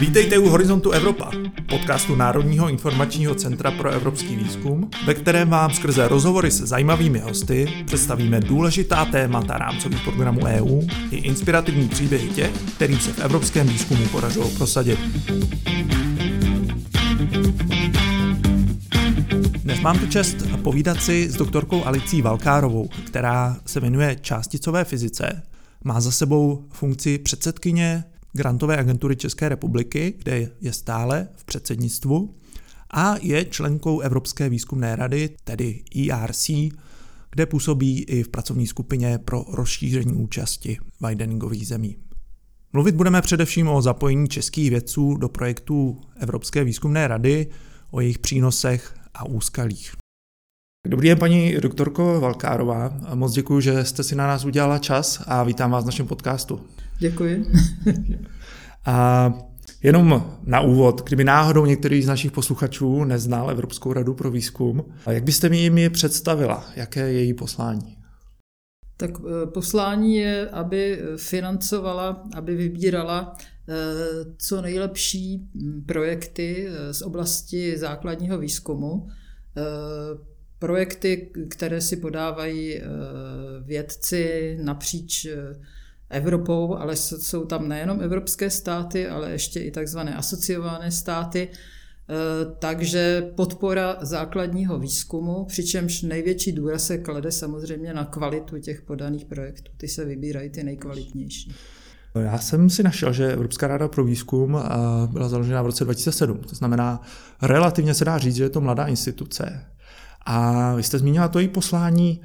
Vítejte u Horizontu Evropa, podcastu Národního informačního centra pro evropský výzkum, ve kterém vám skrze rozhovory se zajímavými hosty představíme důležitá témata rámcových programů EU i inspirativní příběhy těch, kterým se v evropském výzkumu podařilo prosadit. Dnes mám tu čest povídat si s doktorkou Alicí Valkárovou, která se věnuje částicové fyzice. Má za sebou funkci předsedkyně Grantové agentury České republiky, kde je stále v předsednictvu a je členkou Evropské výzkumné rady, tedy ERC, kde působí i v pracovní skupině pro rozšíření účasti wideningových zemí. Mluvit budeme především o zapojení českých vědců do projektů Evropské výzkumné rady, o jejich přínosech a úskalích. Dobrý den, paní doktorko Valkárová. Moc děkuji, že jste si na nás udělala čas a vítám vás v našem podcastu. Děkuji. a jenom na úvod, kdyby náhodou některý z našich posluchačů neznal Evropskou radu pro výzkum, jak byste mi jim představila? Jaké je její poslání? Tak eh, poslání je, aby financovala, aby vybírala eh, co nejlepší hm, projekty eh, z oblasti základního výzkumu, projekty, které si podávají vědci napříč Evropou, ale jsou tam nejenom evropské státy, ale ještě i takzvané asociované státy. E, takže podpora základního výzkumu, přičemž největší důraz se klade samozřejmě na kvalitu těch podaných projektů. Ty se vybírají ty nejkvalitnější. Já jsem si našel, že Evropská rada pro výzkum e, byla založena v roce 2007. To znamená, relativně se dá říct, že je to mladá instituce. A vy jste zmínila to její poslání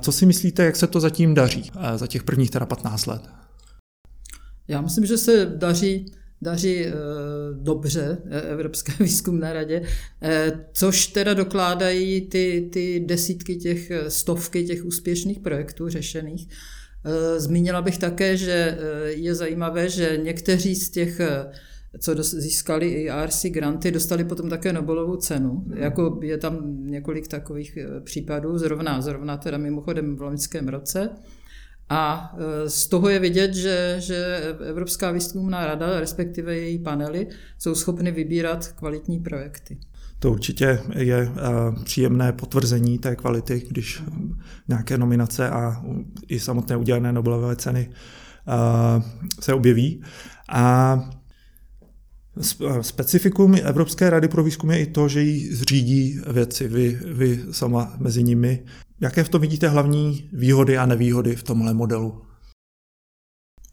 co si myslíte, jak se to zatím daří eh, za těch prvních teda 15 let? Já myslím, že se daří daří e, dobře eh, Evropské výzkumné radě, což teda dokládají ty, ty desítky těch, stovky těch úspěšných projektů řešených. Zmínila bych také, že je zajímavé, že někteří z těch co získali i RC granty, dostali potom také Nobelovu cenu. Mm. Jako je tam několik takových eh, případů, zrovna, zrovna teda mimochodem v loňském roce. A eh, z toho je vidět, že, že Evropská výzkumná rada, respektive její panely, jsou schopny vybírat kvalitní projekty. To určitě je uh, příjemné potvrzení té kvality, když nějaké nominace a i samotné udělené Nobelové ceny se objeví. A Specifikum Evropské rady pro výzkum je i to, že ji zřídí věci, vy, vy sama mezi nimi. Jaké v tom vidíte hlavní výhody a nevýhody v tomhle modelu?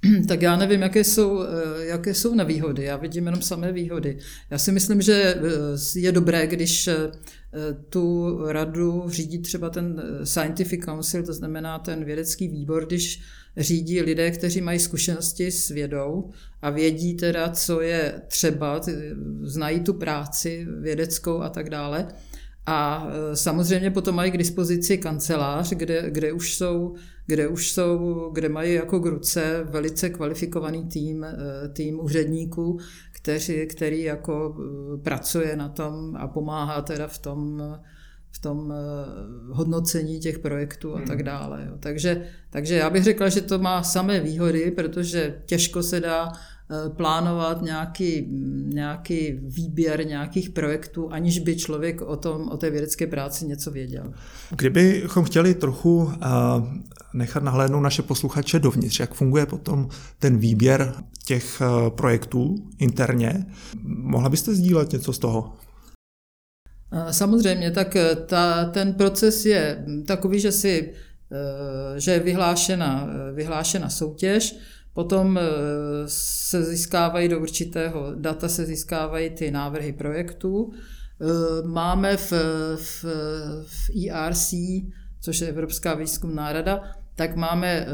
Tak já nevím, jaké jsou, eh, jaké jsou nevýhody. Já vidím jenom samé výhody. Já si myslím, že eh, je dobré, když eh, tu radu řídí třeba ten Scientific Council, to znamená ten vědecký výbor, když řídí lidé, kteří mají zkušenosti s vědou a vědí teda, co je třeba, znají tu práci vědeckou a tak dále. A samozřejmě potom mají k dispozici kancelář, kde, kde už jsou, kde už jsou, kde mají jako k ruce velice kvalifikovaný tým, e, tým úředníků, který, který jako e, pracuje na tom a pomáhá teda v tom, v tom hodnocení těch projektů a tak hmm. dále. Takže, takže já bych řekla, že to má samé výhody, protože těžko se dá Eh, plánovat nějaký, nějaký výběr nějakých projektů, aniž by člověk o, tom, o té vědecké práci něco věděl. Kdybychom chtěli trochu uh, nechat nahlédnout naše posluchače dovnitř, jak funguje potom ten výběr těch uh, projektů interně, mohla byste sdílet něco z toho? Samozřejmě, tak ta, ten proces je takový, že si že je vyhlášena, vyhlášena soutěž, Potom eh, se získávají do určitého data, se získávají ty návrhy projektů. Eh, máme v, v, v ERC, což je Evropská výzkumná rada, tak máme eh,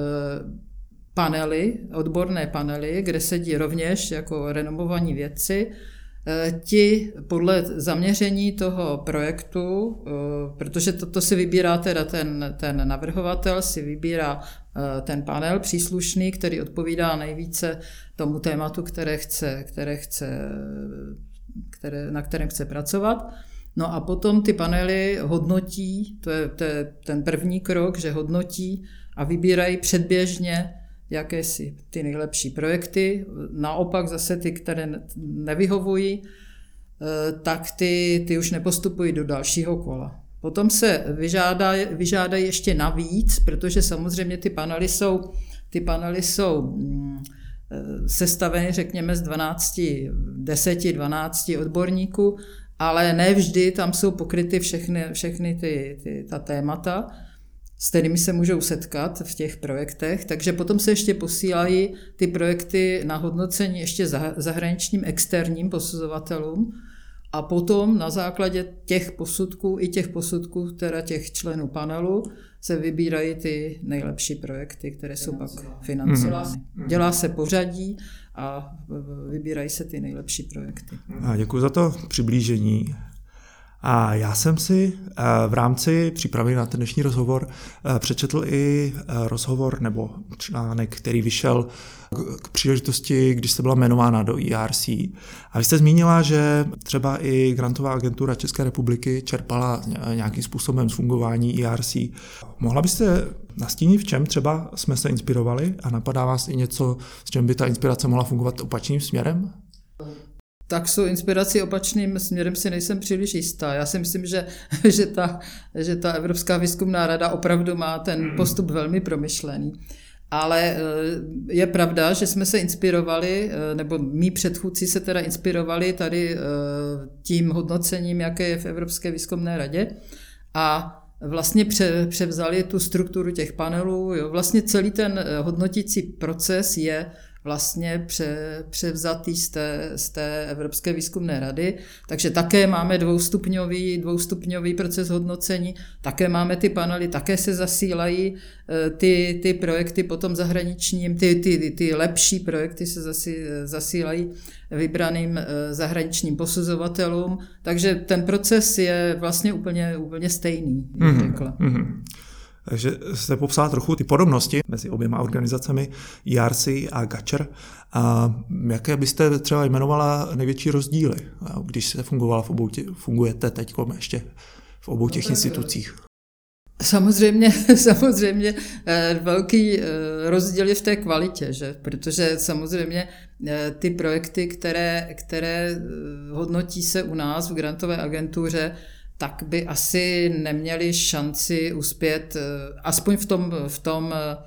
panely, odborné panely, kde sedí rovněž jako renomovaní vědci, ti podle zaměření toho projektu, eh, protože to, to si vybírá teda ten, ten navrhovatel, si vybírá eh, ten panel příslušný, který odpovídá nejvíce tomu tématu, které chce, které chce, které, na kterém chce pracovat. No a potom ty panely hodnotí, to je, to je ten první krok, že hodnotí a vybírají předběžně jakési ty nejlepší projekty, naopak zase ty, které nevyhovují, tak ty, ty už nepostupují do dalšího kola. Potom se vyžádá, vyžádají ještě navíc, protože samozřejmě ty panely jsou, ty panely jsou mm, sestaveny, řekněme, z 12, 10, 12 odborníků, ale ne vždy tam jsou pokryty všechny, všechny ty, ty, ta témata, s kterými se můžou setkat v těch projektech, takže potom se ještě posílají ty projekty na hodnocení ještě zahraničním externím posuzovatelům, a potom na základě těch posudků i těch posudků, teda těch členů panelu, se vybírají ty nejlepší projekty, které jsou pak financovány. Mm-hmm. Dělá se pořadí a vybírají se ty nejlepší projekty. A děkuji za to přiblížení. A já jsem si eh, v rámci přípravy na ten dnešní rozhovor eh, přečetl i eh, rozhovor nebo článek, který vyšel k příležitosti, když jste byla jmenována do ERC. A vy jste zmínila, že třeba i grantová agentura České republiky čerpala nějakým způsobem z fungování ERC. Mohla byste nastínit, v čem třeba jsme se inspirovali a napadá vás i něco, s čem by ta inspirace mohla fungovat opačným směrem? Tak jsou inspirací opačným směrem si nejsem příliš jistá. Já si myslím, že, že, ta, že ta Evropská výzkumná rada opravdu má ten hmm. postup velmi promyšlený. Ale eh, je pravda, že jsme se inspirovali, eh, nebo mý předchůdci se teda inspirovali tady eh, tím hodnocením, jaké je v Evropské výzkumné radě a vlastně převzali tu strukturu těch panelů. Jo. Vlastně celý ten hodnotící proces je vlastně pře, převzatý z té, z té Evropské výzkumné rady. Takže také máme dvoustupňový, dvoustupňový proces hodnocení, také máme ty panely, také se zasílají eh, ty, ty projekty potom zahraničním, ty, ty, ty lepší projekty se zasí, zasílají vybraným eh, zahraničním posuzovatelům, takže ten proces je vlastně úplně, úplně stejný, mm-hmm. řekla. Mm-hmm. Takže jste popsala trochu ty podobnosti mezi oběma organizacemi ERC a GAČR. A jaké byste třeba jmenovala největší rozdíly, když jste fungovala v obou tě, fungujete teď ještě v obou těch institucích? Samozřejmě, samozřejmě eh, velký eh, rozdíl je v té kvalitě, že? protože samozřejmě eh, ty projekty, které, které hodnotí se u nás v grantové agentuře, tak by asi neměli šanci uspět, eh, aspoň v tom, v tom eh,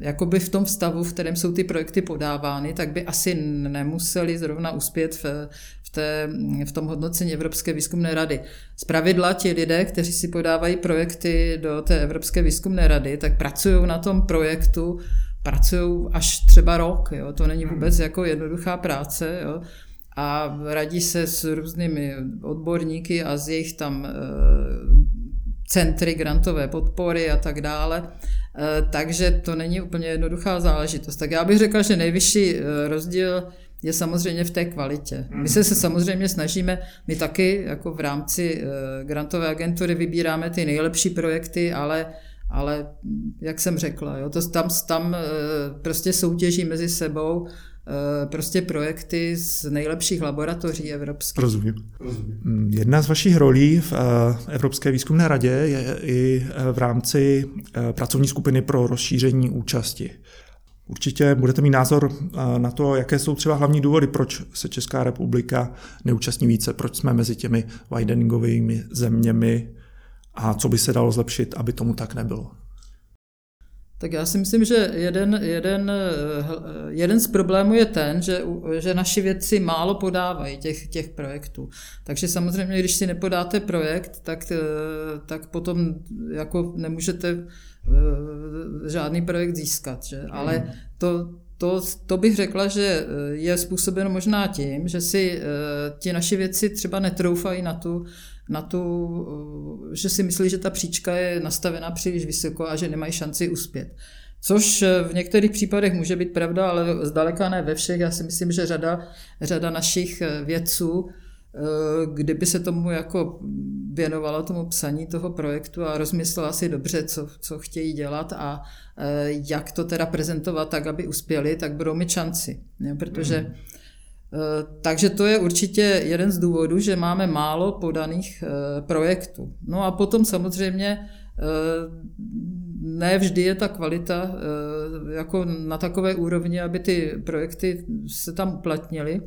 jakoby v tom stavu, v kterém jsou ty projekty podávány, tak by asi nemuseli zrovna uspět v, v, té, v tom hodnocení Evropské výzkumné rady. Z pravidla ti lidé, kteří si podávají projekty do té Evropské výzkumné rady, tak pracují na tom projektu, pracují až třeba rok. Jo? To není vůbec jako jednoduchá práce. Jo? A radí se s různými odborníky a z jejich tam eh, centry grantové podpory a tak dále. Eh, takže to není úplně jednoduchá záležitost. Tak já bych řekla, že nejvyšší eh, rozdíl je samozřejmě v té kvalitě. My se, se samozřejmě snažíme, my taky jako v rámci grantové agentury vybíráme ty nejlepší projekty, ale ale jak jsem řekla, jo, to tam, tam prostě soutěží mezi sebou prostě projekty z nejlepších laboratoří evropských. Rozumím. Mm, jedna z vašich rolí v eh, Evropské výzkumné radě je i eh, v rámci pracovní skupiny pro rozšíření účasti. Určitě budete mít názor na to, jaké jsou třeba hlavní důvody, proč se Česká republika neúčastní více, proč jsme mezi těmi wideningovými zeměmi a co by se dalo zlepšit, aby tomu tak nebylo. Tak já si myslím, že jeden, jeden, jeden z problémů je ten, že, že naši vědci málo podávají těch, těch projektů. Takže samozřejmě, když si nepodáte projekt, tak, tak potom jako nemůžete eh, žádný projekt získat. Že? Ale hmm. to, to, to bych řekla, že je způsobeno možná tím, že si eh, ti naši vědci třeba netroufají na tu na tu, eh, že si myslí, že ta příčka je nastavená příliš vysoko a že nemají šanci uspět. Což eh, v některých případech může být pravda, ale zdaleka ne ve všech. Já si myslím, že řada, řada našich eh, vědců, kdyby se tomu jako věnovala tomu psaní toho projektu a rozmyslela si dobře, co, co chtějí dělat a jak to teda prezentovat tak, aby uspěli, tak budou mít šanci. Protože mm takže to je určitě jeden z důvodů, že máme málo podaných eh, projektů. No a potom samozřejmě ne vždy je ta kvalita jako na takové úrovni, aby ty projekty se tam uplatnily.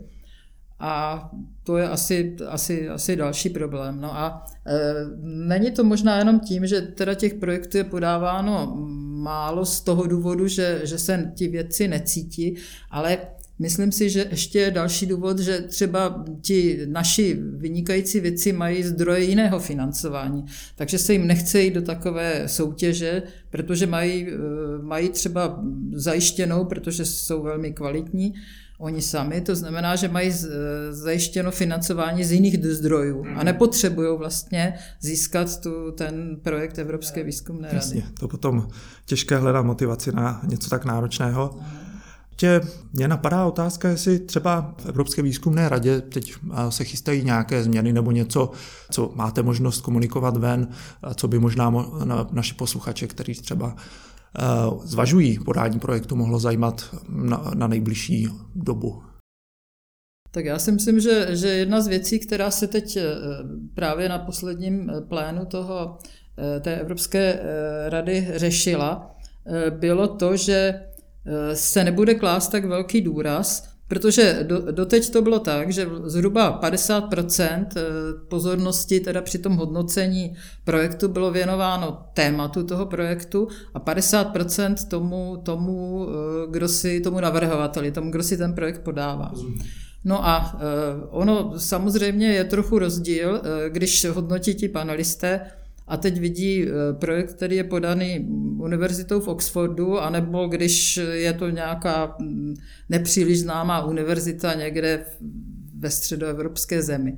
A to je asi, asi, asi další problém. No a e, není to možná jenom tím, že teda těch projektů je podáváno málo z toho důvodu, že, že se ti vědci necítí, ale myslím si, že ještě je další důvod, že třeba ti naši vynikající věci mají zdroje jiného financování, takže se jim nechce jít do takové soutěže, protože mají, e, mají třeba zajištěnou, protože jsou velmi kvalitní, oni sami, to znamená, že mají zajištěno financování z jiných zdrojů a mhm. nepotřebují vlastně získat tu, ten projekt Evropské výzkumné rady. Jasně, to potom těžké hledat motivaci na něco tak náročného. Tě, mě napadá otázka, jestli třeba v Evropské výzkumné radě teď se chystají nějaké změny nebo něco, co máte možnost komunikovat ven, co by možná naši posluchače, kteří třeba Eh, zvažují podání projektu, mohlo zajímat na, na nejbližší dobu? Tak já si myslím, že, že jedna z věcí, která se teď eh, právě na posledním eh, plénu toho, té Evropské rady řešila, bylo to, že se nebude klást tak velký důraz Protože do, doteď to bylo tak, že zhruba 50% eh, pozornosti teda při tom hodnocení projektu bylo věnováno tématu toho projektu a 50% tomu, tomu, eh, kdo si, tomu navrhovateli, tomu, kdo si ten projekt podává. No a eh, ono samozřejmě je trochu rozdíl, když hodnotí ti panelisté, a teď vidí eh, projekt, který je podaný univerzitou v Oxfordu, anebo když je to nějaká mm, nepříliš známá univerzita někde ve středoevropské zemi.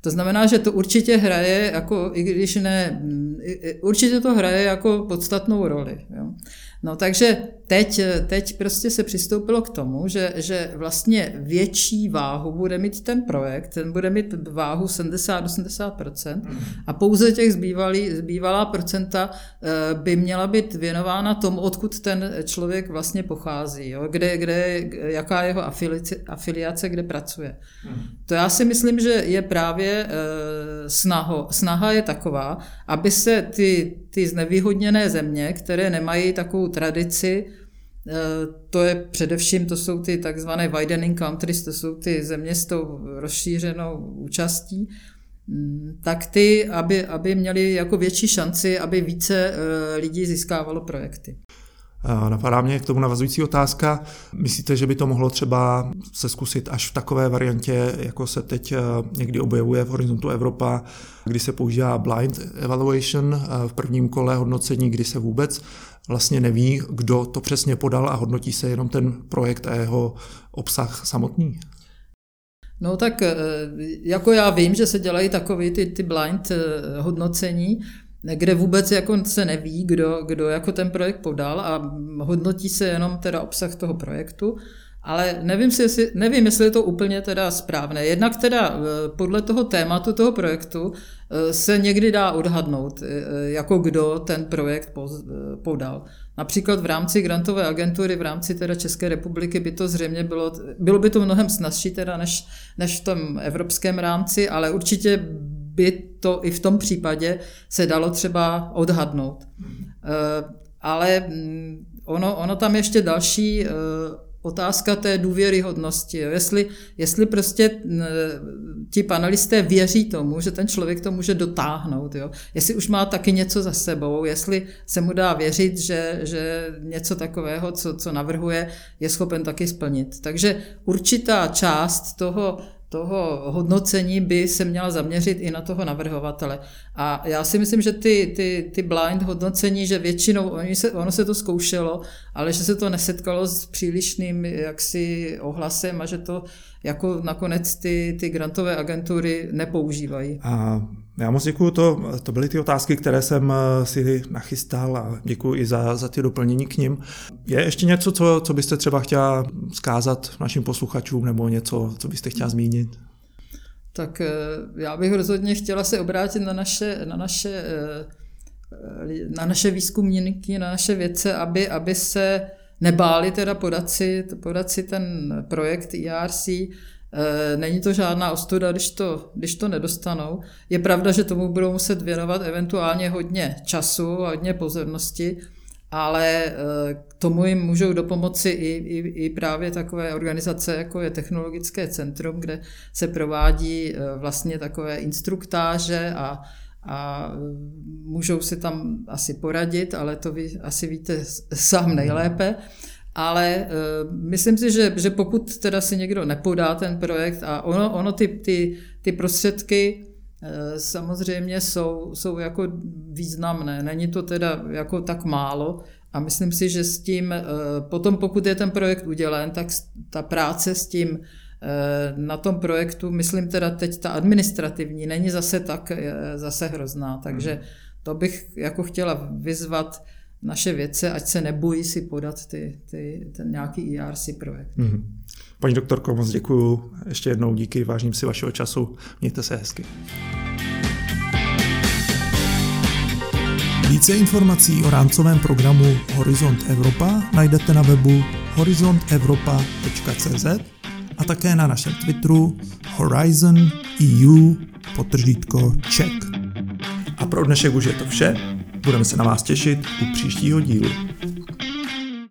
To znamená, že to určitě hraje, jako, i když ne, mm, určitě to hraje jako podstatnou roli. Jo. No takže teď, teď prostě se přistoupilo k tomu, že, že vlastně větší váhu bude mít ten projekt, ten bude mít váhu 70-80% a pouze těch zbývalý, zbývalá procenta eh, by měla být věnována tomu, odkud ten člověk vlastně pochází, jo? Kde, kde, jaká je jeho afiliace, afiliace, kde pracuje. To já si myslím, že je právě eh, snaho, snaha je taková, aby se ty, ty znevýhodněné země, které nemají takovou tradici, eh, to je především, to jsou ty takzvané widening countries, to jsou ty země s tou rozšířenou účastí, mm, tak ty, aby, aby měli jako větší šanci, aby více eh, lidí získávalo projekty. Napadá mě k tomu navazující otázka. Myslíte, že by to mohlo třeba se zkusit až v takové variantě, jako se teď eh, někdy objevuje v Horizontu Evropa, kdy se používá blind evaluation eh, v prvním kole hodnocení, kdy se vůbec vlastně neví, kdo to přesně podal a hodnotí se jenom ten projekt a jeho obsah samotný? No tak eh, jako já vím, že se dělají takové ty, ty blind hodnocení, kde vůbec jako se neví, kdo, kdo jako ten projekt podal a hodnotí se jenom teda obsah toho projektu, ale nevím, si, jestli, nevím, jestli je to úplně teda správné. Jednak teda eh, podle toho tématu toho projektu eh, se někdy dá odhadnout, eh, jako kdo ten projekt podal. Například v rámci grantové agentury, v rámci teda České republiky by to zřejmě bylo, bylo by to mnohem snazší teda než, než v tom evropském rámci, ale určitě by to i v tom případě se dalo třeba odhadnout. Eh, ale mm, ono, ono tam ještě další eh, otázka té důvěryhodnosti. Jestli, jestli prostě mm, ti panelisté věří tomu, že ten člověk to může dotáhnout, jo? jestli už má taky něco za sebou, jestli se mu dá věřit, že, že něco takového, co, co navrhuje, je schopen taky splnit. Takže určitá část toho toho hodnocení by se měla zaměřit i na toho navrhovatele. A já si myslím, že ty, ty, ty blind hodnocení, že většinou oni se, ono se to zkoušelo, ale že se to nesetkalo s přílišným jaksi ohlasem a že to jako nakonec ty, ty grantové agentury nepoužívají. A já moc děkuji, to, to byly ty otázky, které jsem eh, si nachystal a děkuji i za, za ty doplnění k ním. Je ještě něco, co, co byste třeba chtěla zkázat našim posluchačům nebo něco, co byste chtěla zmínit? Tak eh, já bych rozhodně chtěla se obrátit na naše, na naše, eh, na naše výzkumníky, na naše vědce, aby, aby se nebáli teda podat si, podat si ten projekt ERC, Není to žádná ostuda, když to, když to nedostanou. Je pravda, že tomu budou muset věnovat eventuálně hodně času a hodně pozornosti, ale k tomu jim můžou dopomoci i, i, i právě takové organizace, jako je Technologické centrum, kde se provádí vlastně takové instruktáže a a můžou si tam asi poradit, ale to vy asi víte sám nejlépe. Ale uh, myslím si, že, že pokud teda si někdo nepodá ten projekt a ono, ono ty, ty, ty prostředky uh, samozřejmě jsou, jsou jako významné, není to teda jako tak málo a myslím si, že s tím, uh, potom pokud je ten projekt udělen, tak ta práce s tím na tom projektu, myslím teda teď ta administrativní, není zase tak eh, zase hrozná, takže hmm. to bych jako chtěla vyzvat naše vědce, ať se nebojí si podat ty, ty, ten nějaký ERC projekt. Mm-hmm. Paní doktorko, moc děkuju. Ještě jednou díky, vážím si vašeho času. Mějte se hezky. Více informací o rámcovém programu Horizont Evropa najdete na webu horizontevropa.cz a také na našem Twitteru Horizon EU potržítko Czech. A pro dnešek už je to vše. Budeme se na vás těšit u příštího dílu.